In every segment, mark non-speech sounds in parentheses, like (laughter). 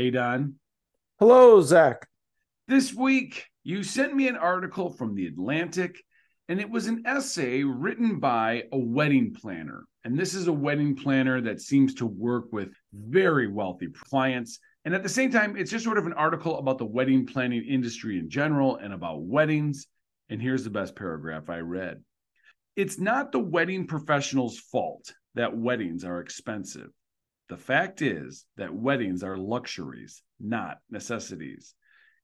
Hey, Don. Hello, Zach. This week, you sent me an article from The Atlantic, and it was an essay written by a wedding planner. And this is a wedding planner that seems to work with very wealthy clients. And at the same time, it's just sort of an article about the wedding planning industry in general and about weddings. And here's the best paragraph I read It's not the wedding professional's fault that weddings are expensive. The fact is that weddings are luxuries, not necessities.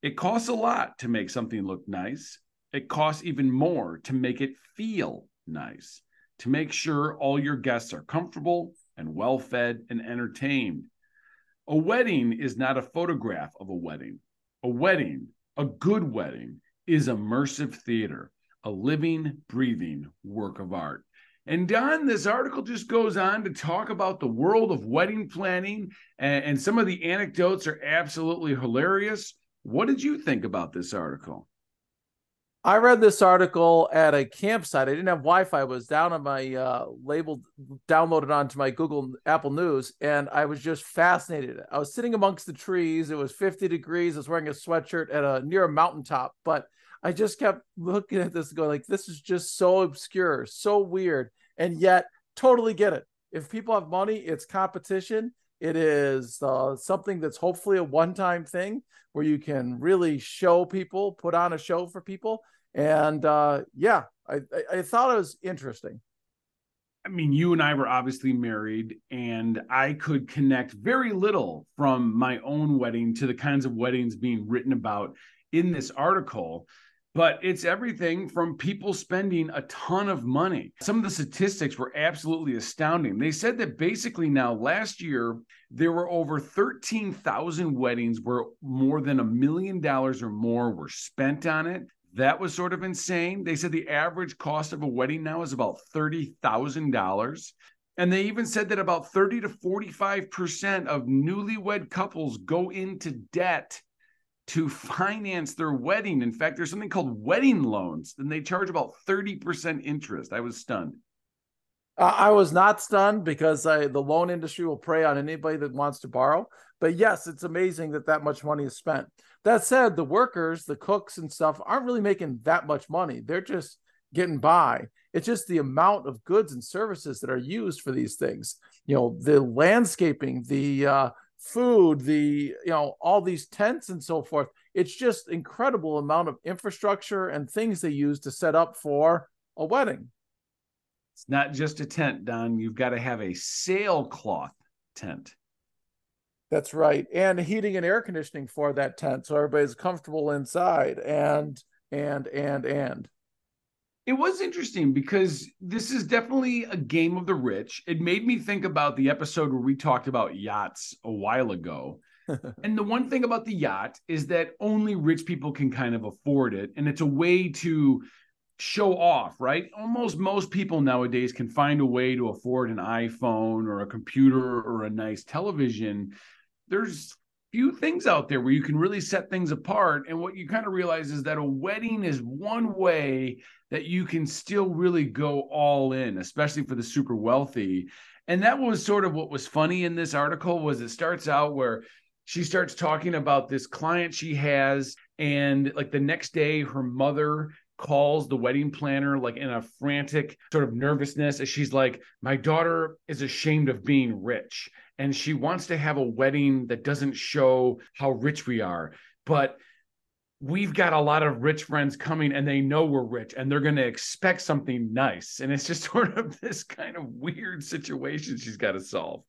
It costs a lot to make something look nice. It costs even more to make it feel nice, to make sure all your guests are comfortable and well fed and entertained. A wedding is not a photograph of a wedding. A wedding, a good wedding, is immersive theater, a living, breathing work of art. And Don, this article just goes on to talk about the world of wedding planning, and, and, some of the anecdotes are absolutely hilarious. What did you think about this article? I read this article at a campsite. I didn't have Wi-Fi. It was down on my uh, labeled, downloaded onto my Google Apple News, and I was just fascinated. I was sitting amongst the trees. It was 50 degrees. I was wearing a sweatshirt at a near a mountaintop, but I just kept looking at this, and going like, "This is just so obscure, so weird." and yet totally get it. If people have money, it's competition. It is uh, something that's hopefully a one time thing where you can really show people, put on a show for people. And uh, yeah, I, I, I thought it was interesting. I mean, you and I were obviously married, and I could connect very little from my own wedding to the kinds of weddings being written about in this article but it's everything from people spending a ton of money. Some of the statistics were absolutely astounding. They said that basically now last year, there were over 13,000 weddings where more than a million dollars or more were spent on it. That was sort of insane. They said the average cost of a wedding now is about $30,000. And they even said that about 30 to 45% of newlywed couples go into debt to finance their wedding. In fact, there's something called wedding loans, and they charge about 30% interest. I was stunned. I was not stunned because I, the loan industry will prey on anybody that wants to borrow. But yes, it's amazing that that much money is spent. That said, the workers, the cooks and stuff aren't really making that much money. They're just getting by. It's just the amount of goods and services that are used for these things. You know, the landscaping, the uh, food, the you know all these tents and so forth. It's just incredible amount of infrastructure and things they use to set up for a wedding. It's not just a tent, Don. You've got to have a sailcloth tent. That's right, and heating and air conditioning for that tent, so everybody's comfortable inside. And and and and it was interesting because this is definitely a game of the rich. It made me think about the episode where we talked about yachts a while ago. (laughs) and the one thing about the yacht is that only rich people can kind of afford it. And it's a way to show off, right? Almost most people nowadays can find a way to afford an iPhone or a computer or a nice television. There's few things out there where you can really set things apart. And what you kind of realize is that a wedding is one way that you can still really go all in, especially for the super wealthy. And that was sort of what was funny in this article was it starts out where she starts talking about this client she has and like the next day her mother calls the wedding planner like in a frantic sort of nervousness as she's like my daughter is ashamed of being rich and she wants to have a wedding that doesn't show how rich we are but we've got a lot of rich friends coming and they know we're rich and they're going to expect something nice. And it's just (laughs) sort of this kind of weird situation she's got to solve.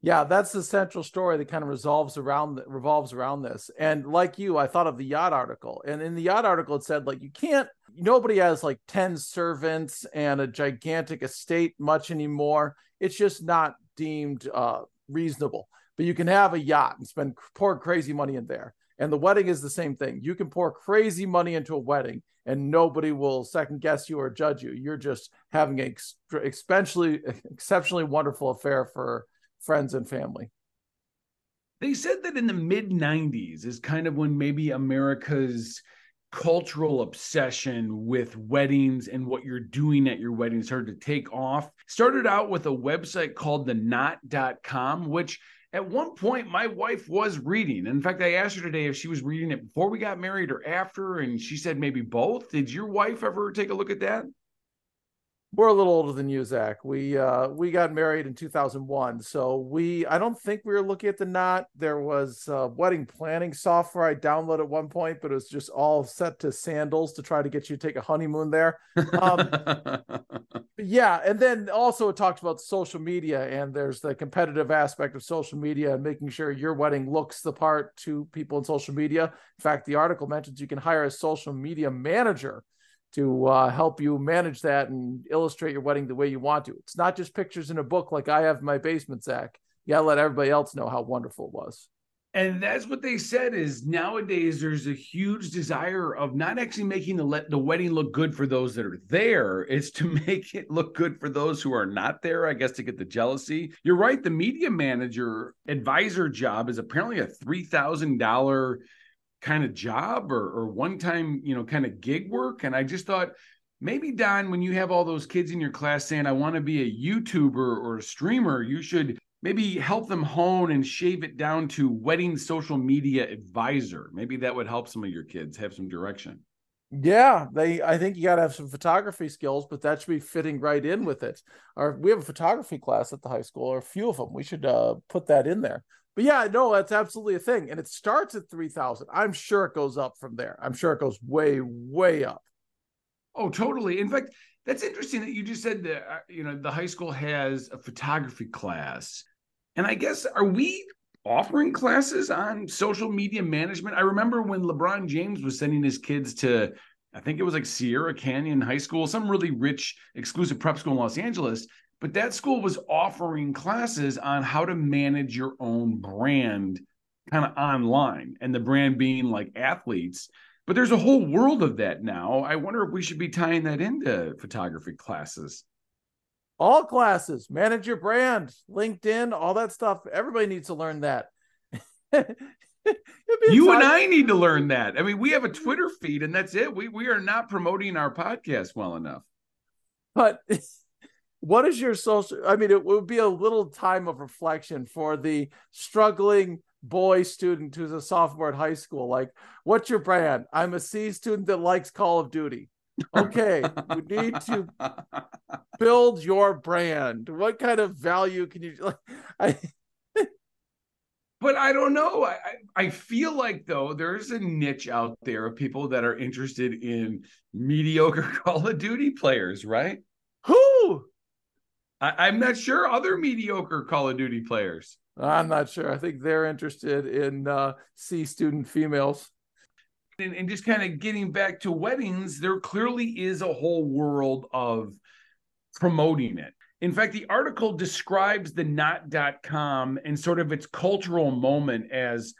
Yeah that's the central story that kind of resolves around revolves around this. And like you i thought of the yacht article. And in the yacht article it said like you can't nobody has like 10 servants and a gigantic estate much anymore. It's just not deemed uh, reasonable. But you can have a yacht and spend pour crazy money in there. And the wedding is the same thing. You can pour crazy money into a wedding and nobody will second guess you or judge you. You're just having an exceptionally, (laughs) exceptionally wonderful affair for friends and family. They said that in the mid 90s is kind of when maybe America's cultural obsession with weddings and what you're doing at your wedding started to take off. Started out with a website called the knot.com, which at one point my wife was reading. In fact, I asked her today if she was reading it before we got married or after, and she said maybe both. Did your wife ever take a look at that? We're a little older than you, Zach. We uh we got married in 2001, so we I don't think we were looking at the knot. There was uh, wedding planning software I downloaded at one point, but it was just all set to sandals to try to get you to take a honeymoon there. Um, (laughs) yeah, and then also it talks about social media, and there's the competitive aspect of social media and making sure your wedding looks the part to people in social media. In fact, the article mentions you can hire a social media manager to uh, help you manage that and illustrate your wedding the way you want to. It's not just pictures in a book like I have in my basement, Zach. You gotta let everybody else know how wonderful it was. And that's what they said is nowadays there's a huge desire of not actually making the let the wedding look good for those that are there. It's to (laughs) make it look good for those who are not there, I guess to get the jealousy. You're right, the media manager advisor job is apparently a $3,000 kind of job or, or one time, you know, kind of gig work. And I just thought maybe, Don, when you have all those kids in your class saying, I want to be a YouTuber or a streamer, you should maybe help them hone and shave it down to wedding social media advisor. Maybe that would help some of your kids have some direction. Yeah, they. I think you got to have some photography skills, but that should be fitting right in with it. Or we have a photography class at the high school, or a few of them. We should uh, put that in there. But yeah, no, that's absolutely a thing. And it starts at 3000. I'm sure it goes up from there. I'm sure it goes way, way up. Oh, totally. In fact, that's interesting that you just said that, uh, you know, the high school has a photography class. And I guess, are we offering classes on social media management? I remember when LeBron James was sending his kids to, I think it was like Sierra Canyon High School, some really rich, exclusive prep school in Los Angeles but that school was offering classes on how to manage your own brand kind of online and the brand being like athletes. But there's a whole world of that now. I wonder if we should be tying that into photography classes. All classes manage your brand linkedin all that stuff. Everybody needs to learn that. (laughs) You and i need to learn that. I mean we have a twitter feed and that's it. We we are not promoting our podcast well enough. But (laughs) what is your social i mean it would be a little time of reflection for the struggling boy student who's a sophomore at high school like what's your brand i'm a c student that likes call of duty okay you need to (laughs) build your brand what kind of value can you like (laughs) i but I don't know. I, I feel like though there's a niche out there of people that are interested in mediocre (laughs) Call of Duty players, right? I, am not sure other mediocre Call of Duty players. I'm not sure. I think they're interested in uh, C student females. And, and just kind of getting back to weddings, there clearly is a whole world of promoting it. In fact, the article describes the knot.com and sort of its cultural moment as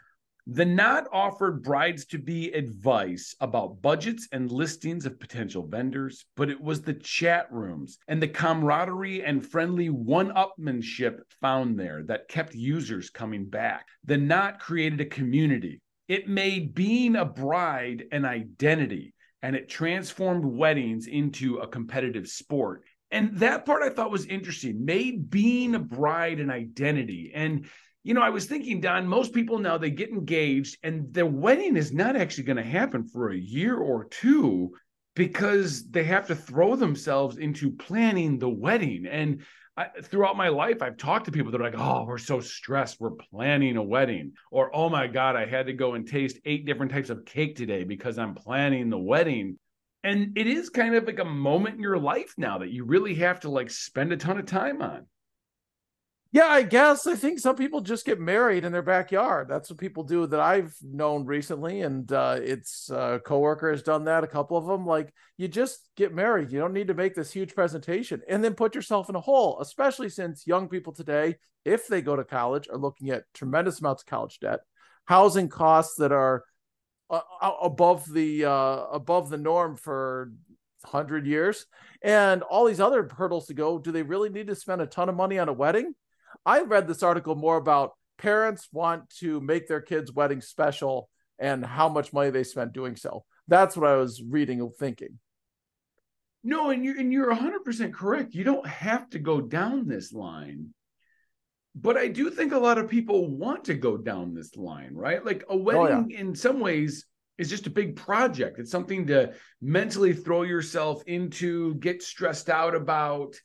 the Knot offered brides to be advice about budgets and listings of potential vendors, but it was the chat rooms and the camaraderie and friendly one upmanship found there that kept users coming back. The Knot created a community. It made being a bride an identity and it transformed weddings into a competitive sport. And that part I thought was interesting, made being a bride an identity. And you know, I was thinking, Don, most people now they get engaged and their wedding is not actually going to happen for a year or two because they have to throw themselves into planning the wedding. And I, throughout my life, I've talked to people that are like, oh, we're so stressed. We're planning a wedding. Or, oh my God, I had to go and taste eight different types of cake today because I'm planning the wedding. And it is kind of like a moment in your life now that you really have to like spend a ton of time on. Yeah, I guess I think some people just get married in their backyard. That's what people do that I've known recently, and uh, it's uh, coworker has done that. A couple of them, like you just get married. You don't need to make this huge presentation and then put yourself in a hole. Especially since young people today, if they go to college, are looking at tremendous amounts of college debt, housing costs that are uh, above the uh, above the norm for hundred years, and all these other hurdles to go. Do they really need to spend a ton of money on a wedding? I read this article more about parents want to make their kids' wedding special and how much money they spent doing so. That's what I was reading and thinking. No, and you're and you're 100% correct. You don't have to go down this line. but I do think a lot of people want to go down this line, right? Like a wedding, oh, yeah. in some ways, is just a big project. It's something to mentally throw yourself into, get stressed out about,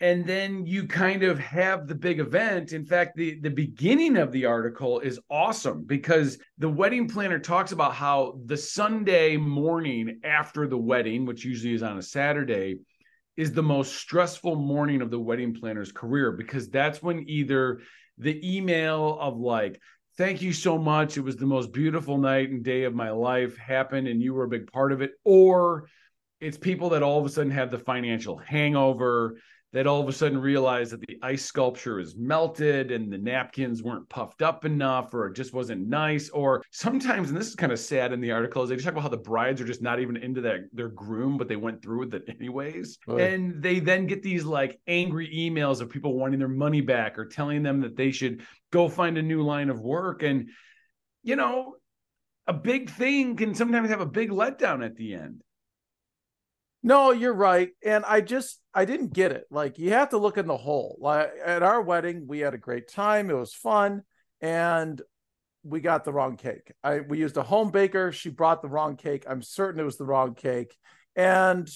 and then you kind of have the big event. In fact, the the beginning of the article is awesome because the wedding planner talks about how the Sunday morning after the wedding, which usually is on a Saturday, is the most stressful morning of the wedding planner's career because that's when either the email of like thank you so much it was the most beautiful night and day of my life happened and you were a big part of it or it's people that all of a sudden have the financial hangover that all of a sudden realized that the ice sculpture is melted and the napkins weren't puffed up enough or it just wasn't nice. Or sometimes and this is kind of sad in the article is they just talk about how the brides are just not even into their, their groom but they went through with it anyways. Right. and they then get these like angry emails of people wanting their money back or telling them that they should go find a new line of work. And you know a big thing can sometimes have a big letdown at the end no, you're right. And I just I didn't get it. Like you have to look in the whole. Like at our wedding, we had a great time. It was fun. And we got the wrong cake. I we used a home baker. She brought the wrong cake. I'm certain it was the wrong cake. And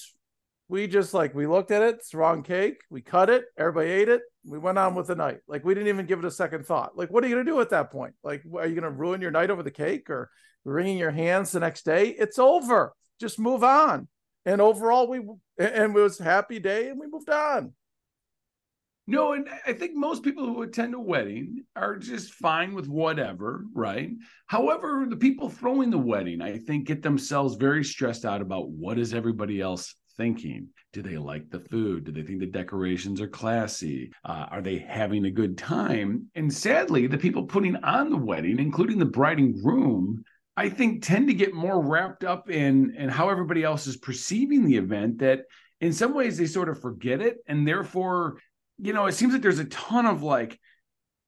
we just like we looked at it, it's wrong cake. We cut it, everybody ate it. We went on with the night. Like we didn't even give it a second thought. Like, what are you gonna do at that point? Like, are you gonna ruin your night over the cake or wringing your hands the next day? It's over. Just move on and overall we and it was happy day and we moved on. No and i think most people who attend a wedding are just fine with whatever right? However the people throwing the wedding i think get themselves very stressed out about what is everybody else thinking? Do they like the food? Do they think the decorations are classy? Uh, are they having a good time? And sadly the people putting on the wedding including the bride and groom I think tend to get more wrapped up in in how everybody else is perceiving the event that in some ways they sort of forget it. And therefore you know it seems like there's a ton of like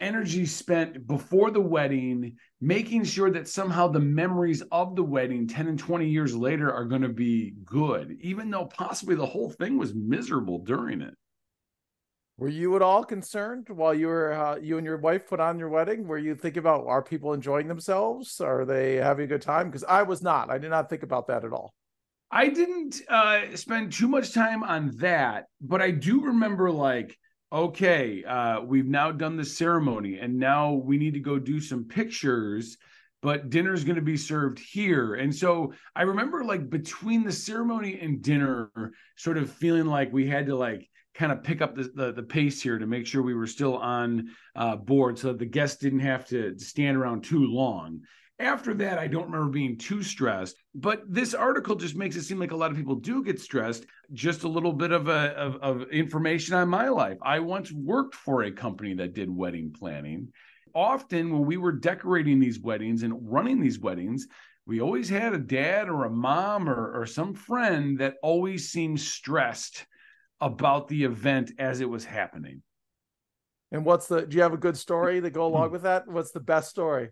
energy spent before the wedding making sure that somehow the memories of the wedding 10 and 20 years later are going to be good even though possibly the whole thing was miserable during it were you at all concerned while you were uh, you and your wife put on your wedding? Were you thinking about are people enjoying themselves? Are they having a good time? Because I was not. I did not think about that at all. I didn't uh, spend too much time on that, but I do remember like, okay, uh, we've now done the ceremony, and now we need to go do some pictures. But dinner's going to be served here, and so I remember like between the ceremony and dinner, sort of feeling like we had to like kind of pick up the, the, the, pace here to make sure we were still on uh, board so that the guests didn't have to stand around too long. After that, I don't remember being too stressed, but this article just makes it seem like a lot of people do get stressed. Just a little bit of, a, of, of information on my life. I once worked for a company that did wedding planning. Often, when we were decorating these weddings and running these weddings, we always had a dad or a mom or, or some friend that always seemed stressed about the event as it was happening. And what's the do you have a good story that go along with that? What's the best story?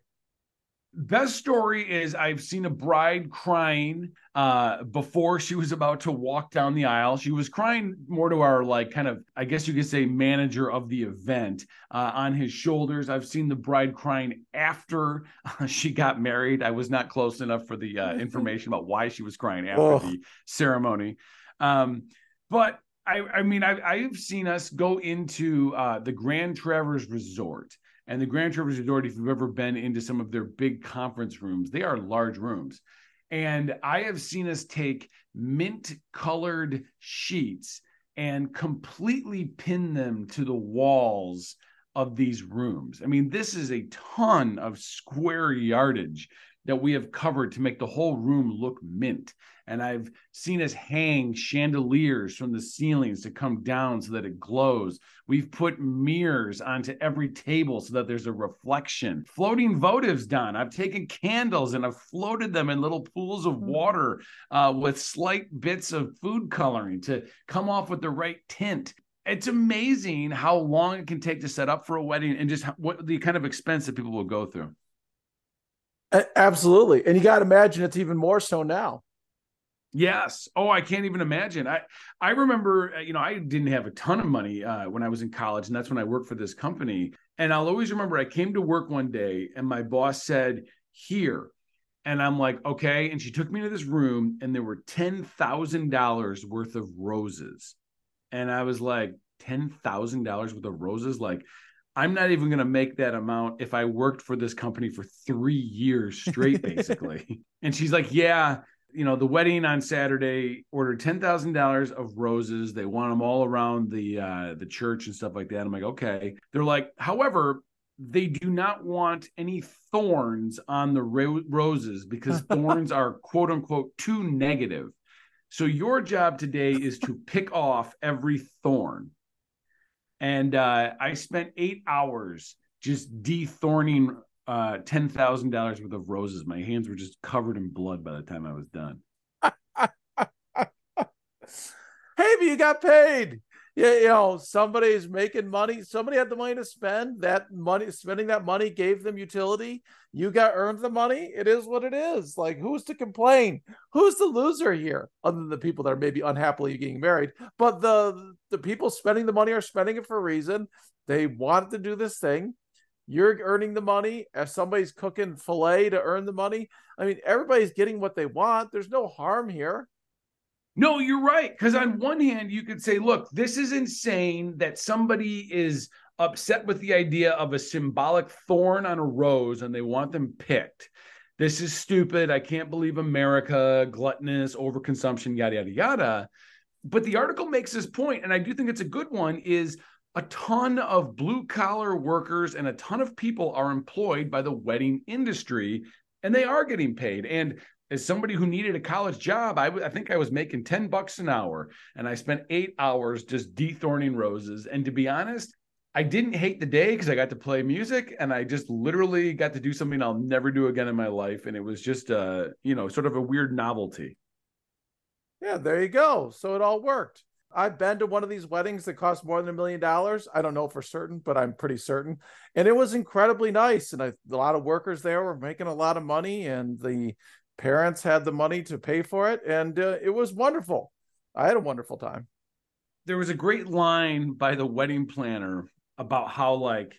Best story is I've seen a bride crying uh, before she was about to walk down the aisle. She was crying more to our like kind of I guess you could say manager of the event uh, on his shoulders. I've seen the bride crying after uh, she got married. I was not close enough for the uh, (laughs) information about why she was crying after oh. the ceremony. Um, but I, I mean, I've, I've seen us go into uh, the Grand Traverse Resort. And the Grand Traverse Resort, if you've ever been into some of their big conference rooms, they are large rooms. And I have seen us take mint colored sheets and completely pin them to the walls of these rooms. I mean, this is a ton of square yardage that we have covered to make the whole room look mint. And I've seen us hang chandeliers from the ceilings to come down so that it glows. We've put mirrors onto every table so that there's a reflection. Floating votives done. I've taken candles and I've floated them in little pools of hmm. water uh, with slight bits of food coloring to come off with the right tint it's amazing how long it can take to set up for a wedding and just what the kind of expense that people will go through. Absolutely. And you got to imagine it's even more so now. Yes. Oh, I can't even imagine. I I remember, uh, you know, I didn't have a ton of money uh, when I was in college, and that's when I worked for this company. And I'll always remember I came to work one day and my boss said, Here. And I'm like, okay. And she took me to this room and there were $10,000 worth of roses. And I was like, $10,000 worth of roses? Like, I'm not even going to make that amount if I worked for this company for three years straight, (laughs) basically. and she's like, yeah, you know, the wedding on Saturday ordered ten thousand dollars of roses. They want them all around the uh, the church and stuff like that. I'm like, okay. They're like, however, they do not want any thorns on the ro- roses because (laughs) thorns are quote unquote too negative. So your job today is to pick off every thorn. And uh, I spent eight hours just dethorning uh, ten thousand dollars worth of roses. My hands were just covered in blood by the time I was done. (laughs) hey, but you got paid. Yeah, you know, somebody's making money. Somebody had the money to spend. That money, spending that money gave them utility. You got earned the money. It is what it is. Like, who's to complain? Who's the loser here? Other than the people that are maybe unhappily getting married. But the the people spending the money are spending it for a reason. They wanted to do this thing you're earning the money. If somebody's cooking filet to earn the money i mean everybody's getting what they want. There's no harm here. No you're right. Because on one hand you could say look this is insane that somebody is upset with the idea of a symbolic thorn on a rose and they want them picked. This is stupid. I can't believe america gluttonous overconsumption yada yada yada. But the article makes this point and i do think it's a good one is a ton of blue collar workers and a ton of people are employed by the wedding industry and they are getting paid. And as somebody who needed a college job I, w- I think i was making 10 bucks an hour and i spent eight hours just dethorning roses. And to be honest i didn't hate the day because i got to play music and i just literally got to do something i'll never do again in my life and it was just a you know sort of a weird novelty. Yeah there you go. So it all worked I've been to one of these weddings that cost more than a million dollars. I don't know for certain, but I'm pretty certain. And it was incredibly nice. And I, a lot of workers there were making a lot of money, and the parents had the money to pay for it. And uh, it was wonderful. I had a wonderful time. There was a great line by the wedding planner about how, like,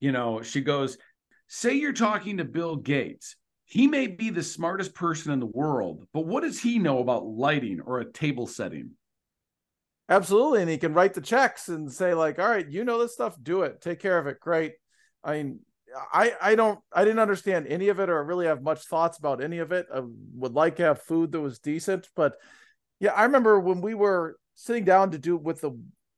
you know, she goes, Say you're talking to Bill Gates. He may be the smartest person in the world, but what does he know about lighting or a table setting? Absolutely. And he can write the checks and say, like, all right, you know this stuff, do it, take care of it. Great. I mean, I I don't I didn't understand any of it or really have much thoughts about any of it. I would like to have food that was decent, but yeah, I remember when we were sitting down to do with the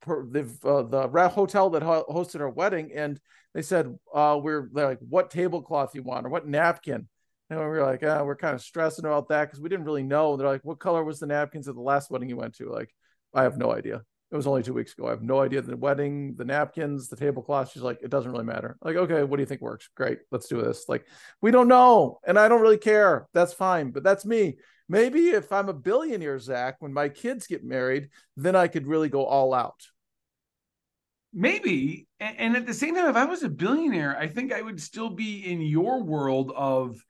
the uh, the hotel that hosted our wedding, and they said uh, we're like, what tablecloth you want or what napkin, and we were like, ah, we're kind of stressing about that because we didn't really know. And They're like, what color was the napkins at the last wedding you went to? Like, I have no idea. It was only two weeks ago. I have no idea the wedding, the napkins, the tablecloth. She's like, it doesn't really matter. Like, okay, what do you think works? Great, let's do this. Like, we don't know, and I don't really care. That's fine, but that's me. Maybe if I'm a billionaire, Zach, when my kids get married, then I could really go all out. Maybe, and at the same time, if I was a billionaire, I think I would still be in your world of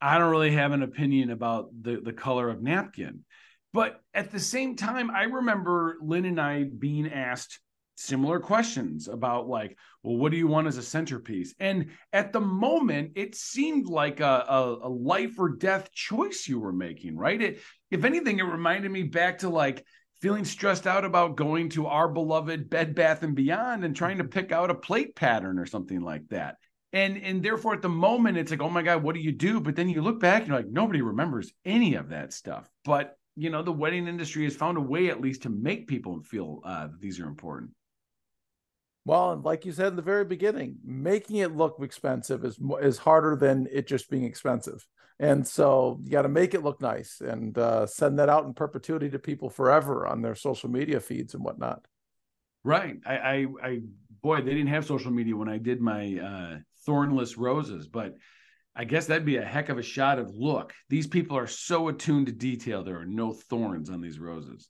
I don't really have an opinion about the the color of napkin but at the same time, I remember Lynn and I being asked similar questions about like, well, what do you want as a centerpiece? And at the moment, it seemed like a, a, a life or death choice you were making, right? It, if anything, it reminded me back to like feeling stressed out about going to our beloved Bed Bath and Beyond and trying to mm-hmm. pick out a plate pattern or something like that. And and therefore at the moment it's like, oh my God, what do you do? But then you look back and you're like, nobody remembers any of that stuff. But you know the wedding industry has found a way at least to make people feel uh, that these are important. Well and like you said in the very beginning making it look expensive is is harder than it just being expensive. And so you got to make it look nice and uh, send that out in perpetuity to people forever on their social media feeds and whatnot. Right. I i, I boy they didn't have social media when i did my uh, thornless roses but I guess that'd be a heck of a shot of look. These people are so attuned to detail. There are no thorns on these roses.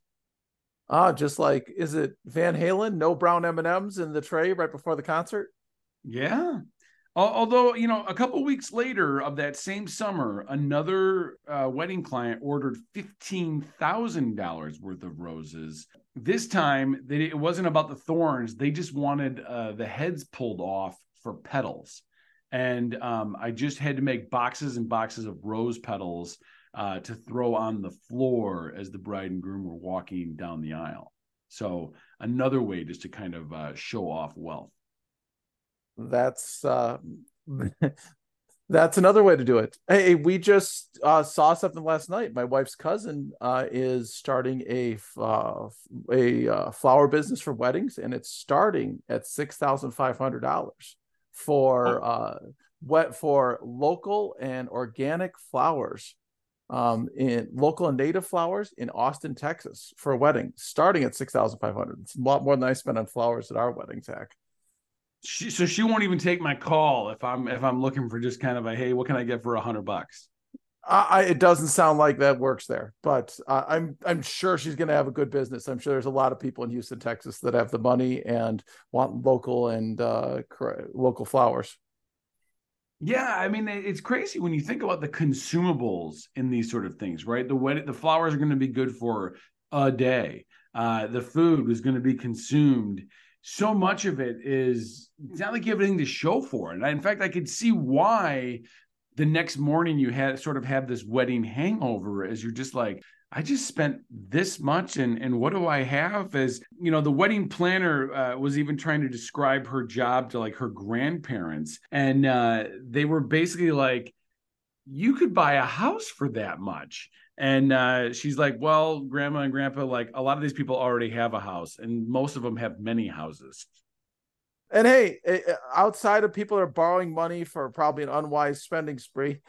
Ah, just like is it Van Halen? No brown M and M's in the tray right before the concert. Yeah. Although you know, a couple weeks later of that same summer, another uh, wedding client ordered fifteen thousand dollars worth of roses. This time, they, it wasn't about the thorns; they just wanted uh, the heads pulled off for petals. And um, I just had to make boxes and boxes of rose petals uh, to throw on the floor as the bride and groom were walking down the aisle. So another way just to kind of uh, show off wealth. That's uh, (laughs) that's another way to do it. Hey, we just uh, saw something last night. My wife's cousin uh, is starting a uh, a uh, flower business for weddings, and it's starting at six thousand five hundred dollars for uh, what for local and organic flowers um, in local and native flowers in Austin, Texas for a wedding, starting at six thousand five hundred. It's a lot more than I spend on flowers at our wedding, Zach. She, so she won't even take my call if I'm if I'm looking for just kind of a hey, what can I get for a hundred bucks? I, it doesn't sound like that works there, but uh, I'm I'm sure she's going to have a good business. I'm sure there's a lot of people in Houston, Texas, that have the money and want local and uh, local flowers. Yeah, I mean it's crazy when you think about the consumables in these sort of things, right? The wedding, the flowers are going to be good for a day. Uh, the food is going to be consumed. So much of it is it's not like you have anything to show for it. in fact, I could see why the next morning you had sort of have this wedding hangover as you're just like, I just spent this much, and and what do I have? As you know, the wedding planner uh, was even trying to describe her job to like her grandparents, and uh, they were basically like, "You could buy a house for that much." And uh, she's like, "Well, grandma and grandpa, like a lot of these people already have a house, and most of them have many houses." And hey, outside of people that are borrowing money for probably an unwise spending spree,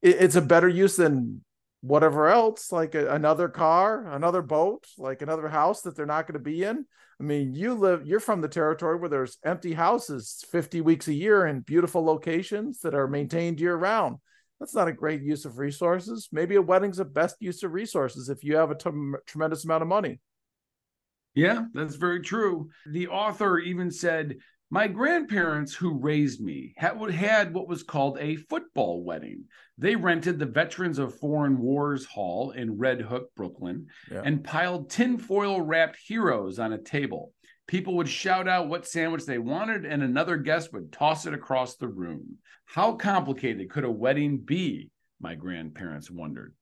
it's a better use than whatever else, like another car, another boat, like another house that they're not going to be in. I mean, you live, you're from the territory where there's empty houses 50 weeks a year in beautiful locations that are maintained year round. That's not a great use of resources. Maybe a wedding's the best use of resources if you have a t- tremendous amount of money. Yeah, that's very true. The author even said my grandparents, who raised me, had, had what was called a football wedding. They rented the Veterans of Foreign Wars Hall in Red Hook, Brooklyn, yeah. and piled tinfoil wrapped heroes on a table. People would shout out what sandwich they wanted, and another guest would toss it across the room. How complicated could a wedding be? My grandparents wondered.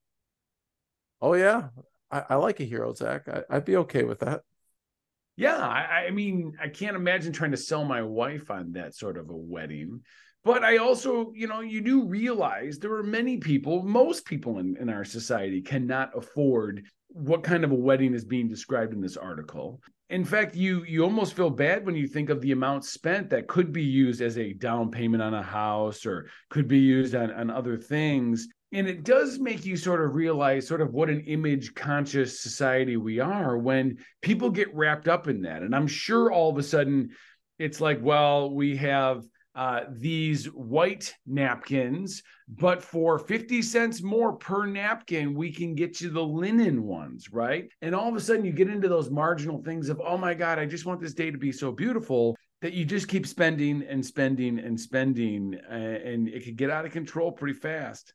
Oh, yeah. I, I like a hero, Zach. I, I'd be okay with that. Yeah, I, I, mean, I can't imagine trying to sell my wife on that sort of a wedding. But I also, you know, you do realize there are many people, most people in, in our society cannot afford what kind of a wedding is being described in this article. In fact, you you almost feel bad when you think of the amount spent that could be used as a down payment on a house or could be used on, on other things and it does make you sort of realize sort of what an image conscious society we are when people get wrapped up in that and i'm sure all of a sudden it's like well we have uh, these white napkins, but for 50 cents more per napkin, we can get you the linen ones, right? And all of a sudden, you get into those marginal things of, oh my God, I just want this day to be so beautiful that you just keep spending and spending and spending, uh, and it could get out of control pretty fast.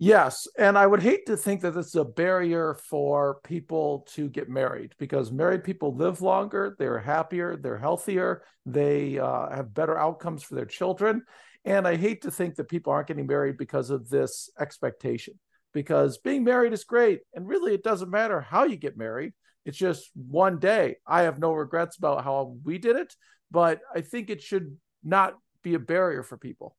Yes, and I would hate to think that this is a barrier for people to get married because married people live longer, they're happier, they're healthier, they uh, have better outcomes for their children. And I hate to think that people aren't getting married because of this expectation, because being married is great. And really, it doesn't matter how you get married, it's just one day. I have no regrets about how we did it, but I think it should not be a barrier for people.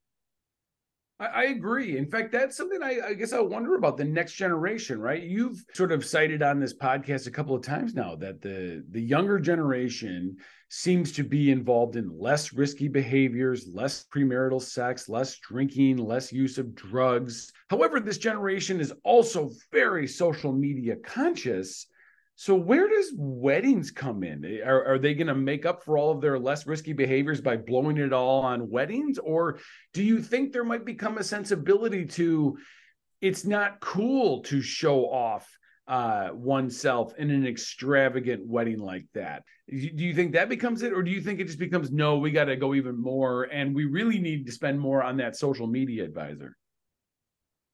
I, I agree. In fact, that's something I, I, guess I wonder about the next generation, right? You've sort of cited on this podcast a couple of times now that the the younger generation seems to be involved in less risky behaviors, less premarital sex, less drinking, less use of drugs. However, this generation is also very social media conscious so where does weddings come in? Are, are they going to make up for all of their less risky behaviors by blowing it all on weddings? Or do you think there might become a sensibility to it's not cool to show off uh, oneself in an extravagant wedding like that? Do you think that becomes it? Or do you think it just becomes no, we got to go even more and we really need to spend more on that social media advisor?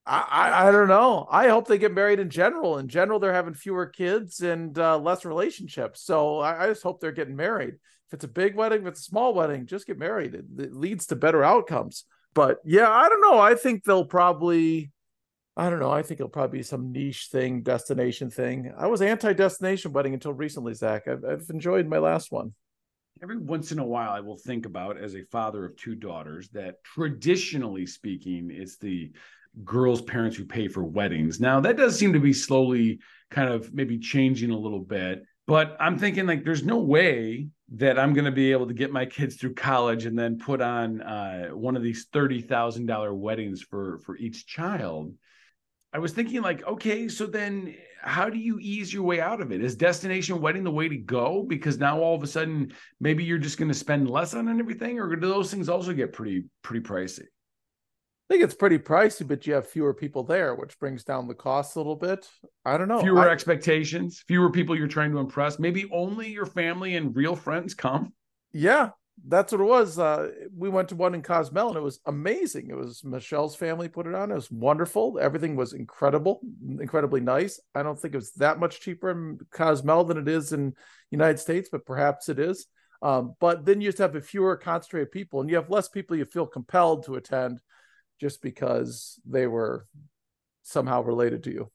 I, I don't know. I hope they get married in general. In general, they're having fewer kids and uh, less relationships. So I, I, just hope they're getting married. If it's a big wedding, if it's a small wedding, just get married. It, it leads to better outcomes. But yeah, I don't know. I think they'll probably I don't know. I think it'll probably be some niche thing, destination thing. I was anti-destination wedding until recently, Zach. I've, I've enjoyed my last one. Every once in a while, I will think about as a father of two daughters that traditionally speaking, it's the girls' parents who pay for weddings. Now, that does seem to be slowly kind of maybe changing a little bit. But I'm thinking like there's no way that I'm going to be able to get my kids through college and then put on uh, one of these thirty thousand dollar weddings for for each child. I was thinking like, okay, so then how do you ease your way out of it? Is destination wedding the way to go? Because now all of a sudden maybe you're just going to spend less on everything, or do those things also get pretty pretty pricey? I think it's pretty pricey, but you have fewer people there, which brings down the cost a little bit. I don't know. Fewer I, expectations, fewer people you're trying to impress. Maybe only your family and real friends come. Yeah, that's what it was. Uh, we went to one in Cozumel and it was amazing. It was Michelle's family put it on. It was wonderful. Everything was incredible, incredibly nice. I don't think it was that much cheaper in Cozumel than it is in United States, but perhaps it is. Um, but then you just have a fewer concentrated people and you have less people you feel compelled to attend just because they were somehow related to you.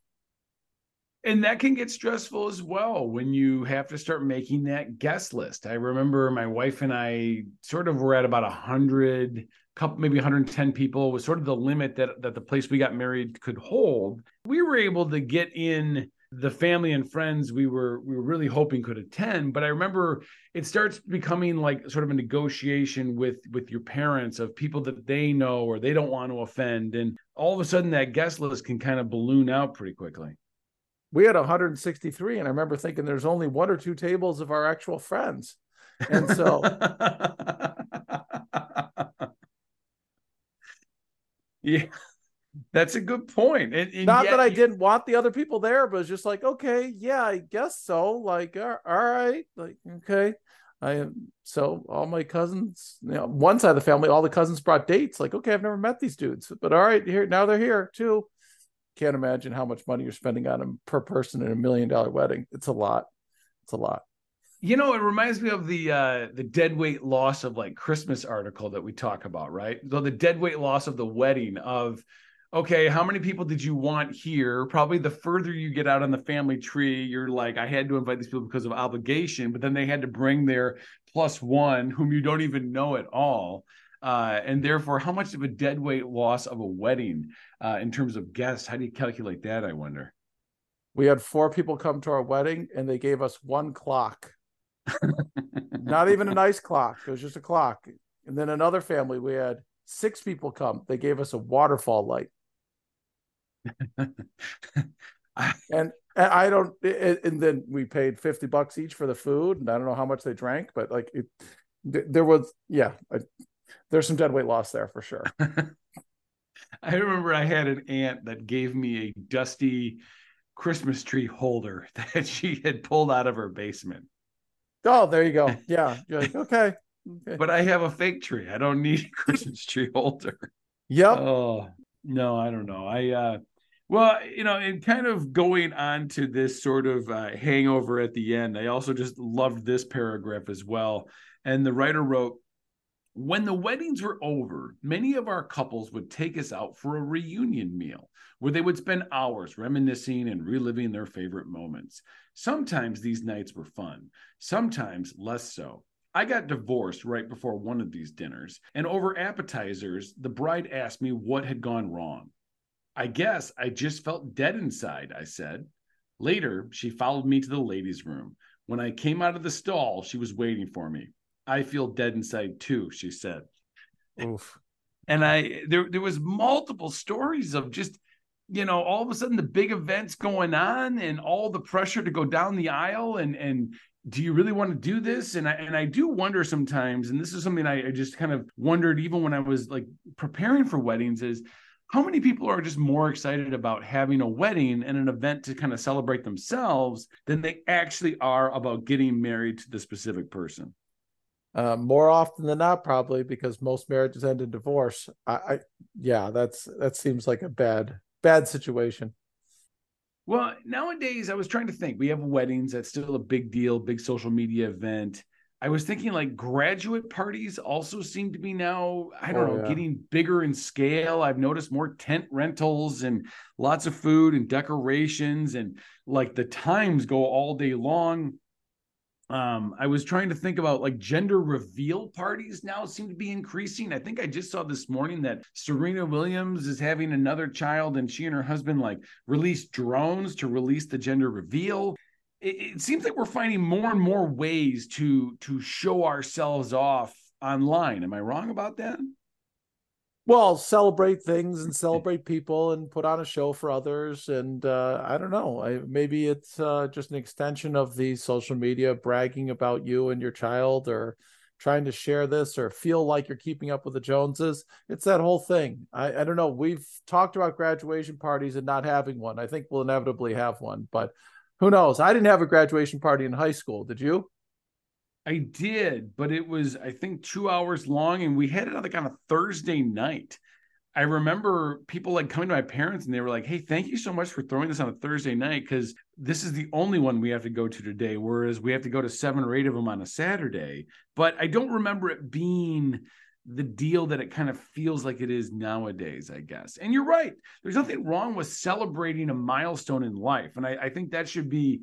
And that can get stressful as well when you have to start making that guest list. I remember my wife and i sort of were at about a 100 couple maybe 110 people was sort of the limit that that the place we got married could hold. We were able to get in the family and friends we were we were really hoping could attend but i remember it starts becoming like sort of a negotiation with with your parents of people that they know or they don't want to offend and all of a sudden that guest list can kind of balloon out pretty quickly. We had 163 and i remember thinking there's only one or two tables of our actual friends. And so (laughs) yeah that's a good point and, and not that i didn't want the other people there but it's just like okay yeah i guess so like all right like okay i am so all my cousins you know one side of the family all the cousins brought dates like okay i've never met these dudes but all right here now they're here too can't imagine how much money you're spending on them per person in a million dollar wedding. It's a lot. It's a lot. You know, it reminds me of the uh the dead weight loss of like Christmas article that we talk about, right? So the dead weight loss of the wedding of okay, how many people did you want here? Probably the further you get out on the family tree, you're like, I had to invite these people because of obligation, but then they had to bring their plus one whom you don't even know at all uh, and therefore how much of a dead weight loss of a wedding uh, in terms of guests? How do you calculate that i wonder? We had four people come to our wedding and they gave us one clock. (laughs) Not even a nice clock it was just a clock and then another family we had six people come they gave us a waterfall light (laughs) and, i don't and then we paid 50 bucks each for the food and i don't know how much they drank but like it there was yeah there's some dead weight loss there for sure. (laughs) I remember I had an aunt that gave me a dusty Christmas tree holder (laughs) that she had pulled out of her basement. Oh, there you go. Yeah. You're like, okay. okay. But I have a fake tree. I don't need a Christmas tree holder. Yep. Oh, no, I don't know. I, uh, well, you know, and kind of going on to this sort of uh, hangover at the end, I also just loved this paragraph as well. And the writer wrote, when the weddings were over, many of our couples would take us out for a reunion meal where they would spend hours reminiscing and reliving their favorite moments. Sometimes these nights were fun, sometimes less so. I got divorced right before one of these dinners, and over appetizers, the bride asked me what had gone wrong. I guess I just felt dead inside, I said. Later, she followed me to the ladies' room. When I came out of the stall, she was waiting for me. I feel dead inside too, she said. Oof. And I there there was multiple stories of just you know all of a sudden the big events going on and all the pressure to go down the aisle and and do you really want to do this and i and i do wonder sometimes and this is something I, I just kind of wondered even when i was like preparing for weddings is how many people are just more excited about having a wedding and an event to kind of celebrate themselves than they actually are about getting married to the specific person uh, more often than not, probably because most marriages end in divorce. I, I, yeah, that's that seems like a bad bad situation. Well, nowadays I was trying to think. We have weddings. That's still a big deal, big social media event. I was thinking like graduate parties also seem to be now, I don't oh, know, yeah. getting bigger in scale. I've noticed more tent rentals and lots of food and decorations, and like the times go all day long. Um, I was trying to think about like gender reveal parties now seem to be increasing. I think I just saw this morning that Serena Williams is having another child and she and her husband like released drones to release the gender reveal it, it seems like we're finding more and more ways to to show ourselves off online. Am I wrong about that? well celebrate things and celebrate people and put on a show for others. And uh, i don't know. I, maybe it's uh, just an extension of the social media bragging about you and your child or trying to share this or feel like you're keeping up with the joneses. It's that whole thing. I, I don't know. We've talked about graduation parties and not having one. I think we'll inevitably have one but who knows? I didn't have a graduation party in high school. Did you? I did, but it was I think two hours long, and we had it on like on a Thursday night. I remember people like coming to my parents and they were like, "Hey, thank you so much for throwing this on a Thursday night because this is the only one we have to go to today, whereas we have to go to seven or eight of them on a Saturday." But I don't remember it being the deal that it kind of feels like it is nowadays, I guess. And you're right. There's nothing wrong with celebrating a milestone in life. And I, I, think that should be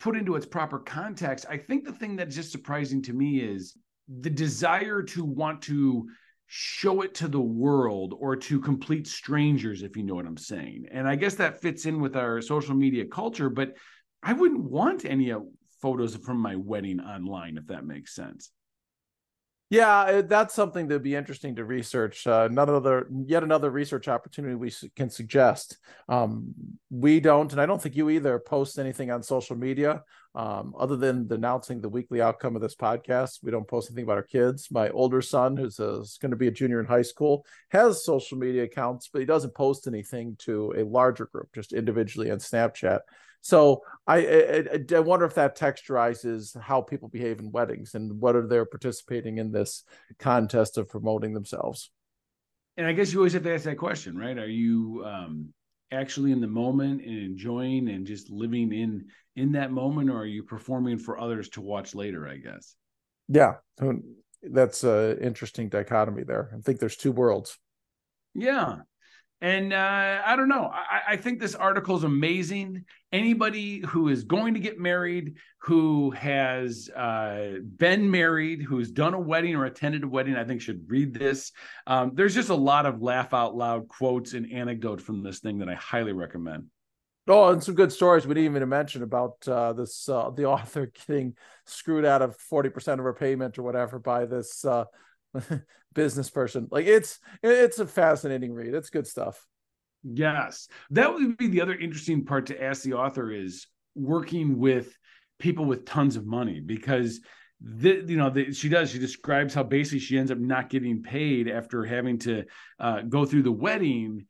put into its proper context. I think the thing that's just surprising to me is the desire to want to show it to the world or to complete strangers, if you know what I'm saying. And I guess that fits in with our social media culture, but I wouldn't want any uh, photos from my wedding online, if that makes sense. Yeah, that's something that'd be interesting to research. Uh, another, yet another research opportunity we can suggest. Um, we don't, and I don't think you either, post anything on social media um, other than announcing the weekly outcome of this podcast. We don't post anything about our kids. My older son, who's going to be a junior in high school, has social media accounts, but he doesn't post anything to a larger group, just individually on Snapchat. So I, I, I wonder if that texturizes how people behave in weddings and whether they're participating in this contest of promoting themselves. And I guess you always have to ask that question, right? Are you um, actually in the moment and enjoying and just living in in that moment, or are you performing for others to watch later? I guess. Yeah, that's an interesting dichotomy there. I think there's two worlds. Yeah, and uh, I don't know. I, I, think this article is amazing. Anybody who is going to get married, who has uh, been married, who's done a wedding or attended a wedding, I think should read this. Um, there's just a lot of laugh out loud quotes and anecdote from this thing that I highly recommend. Oh, and some good stories we didn't even mention about uh, this uh, the (laughs) author getting screwed out of 40% of her payment or whatever by this uh, (laughs) business person. Like it's it's a fascinating read. It's good stuff. Yes. That would be the other interesting part to ask the author is working with people with tons of money because the, you know the, she does she describes how basically she ends up not getting paid after having to uh, go through the wedding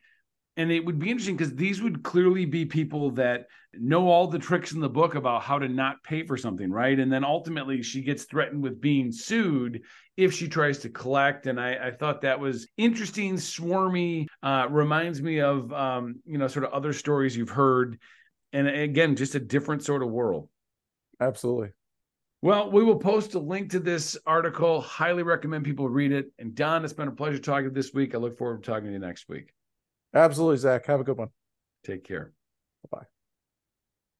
and it would be interesting because these would clearly be people that know all the tricks in the book about how to not pay for something right and then ultimately she gets threatened with being sued if she tries to collect and i, I thought that was interesting swarmy uh, reminds me of um, you know sort of other stories you've heard and again just a different sort of world absolutely well, we will post a link to this article. Highly recommend people read it. And Don, it's been a pleasure talking this week. I look forward to talking to you next week. Absolutely, Zac. Have a good one. Take care. Bye.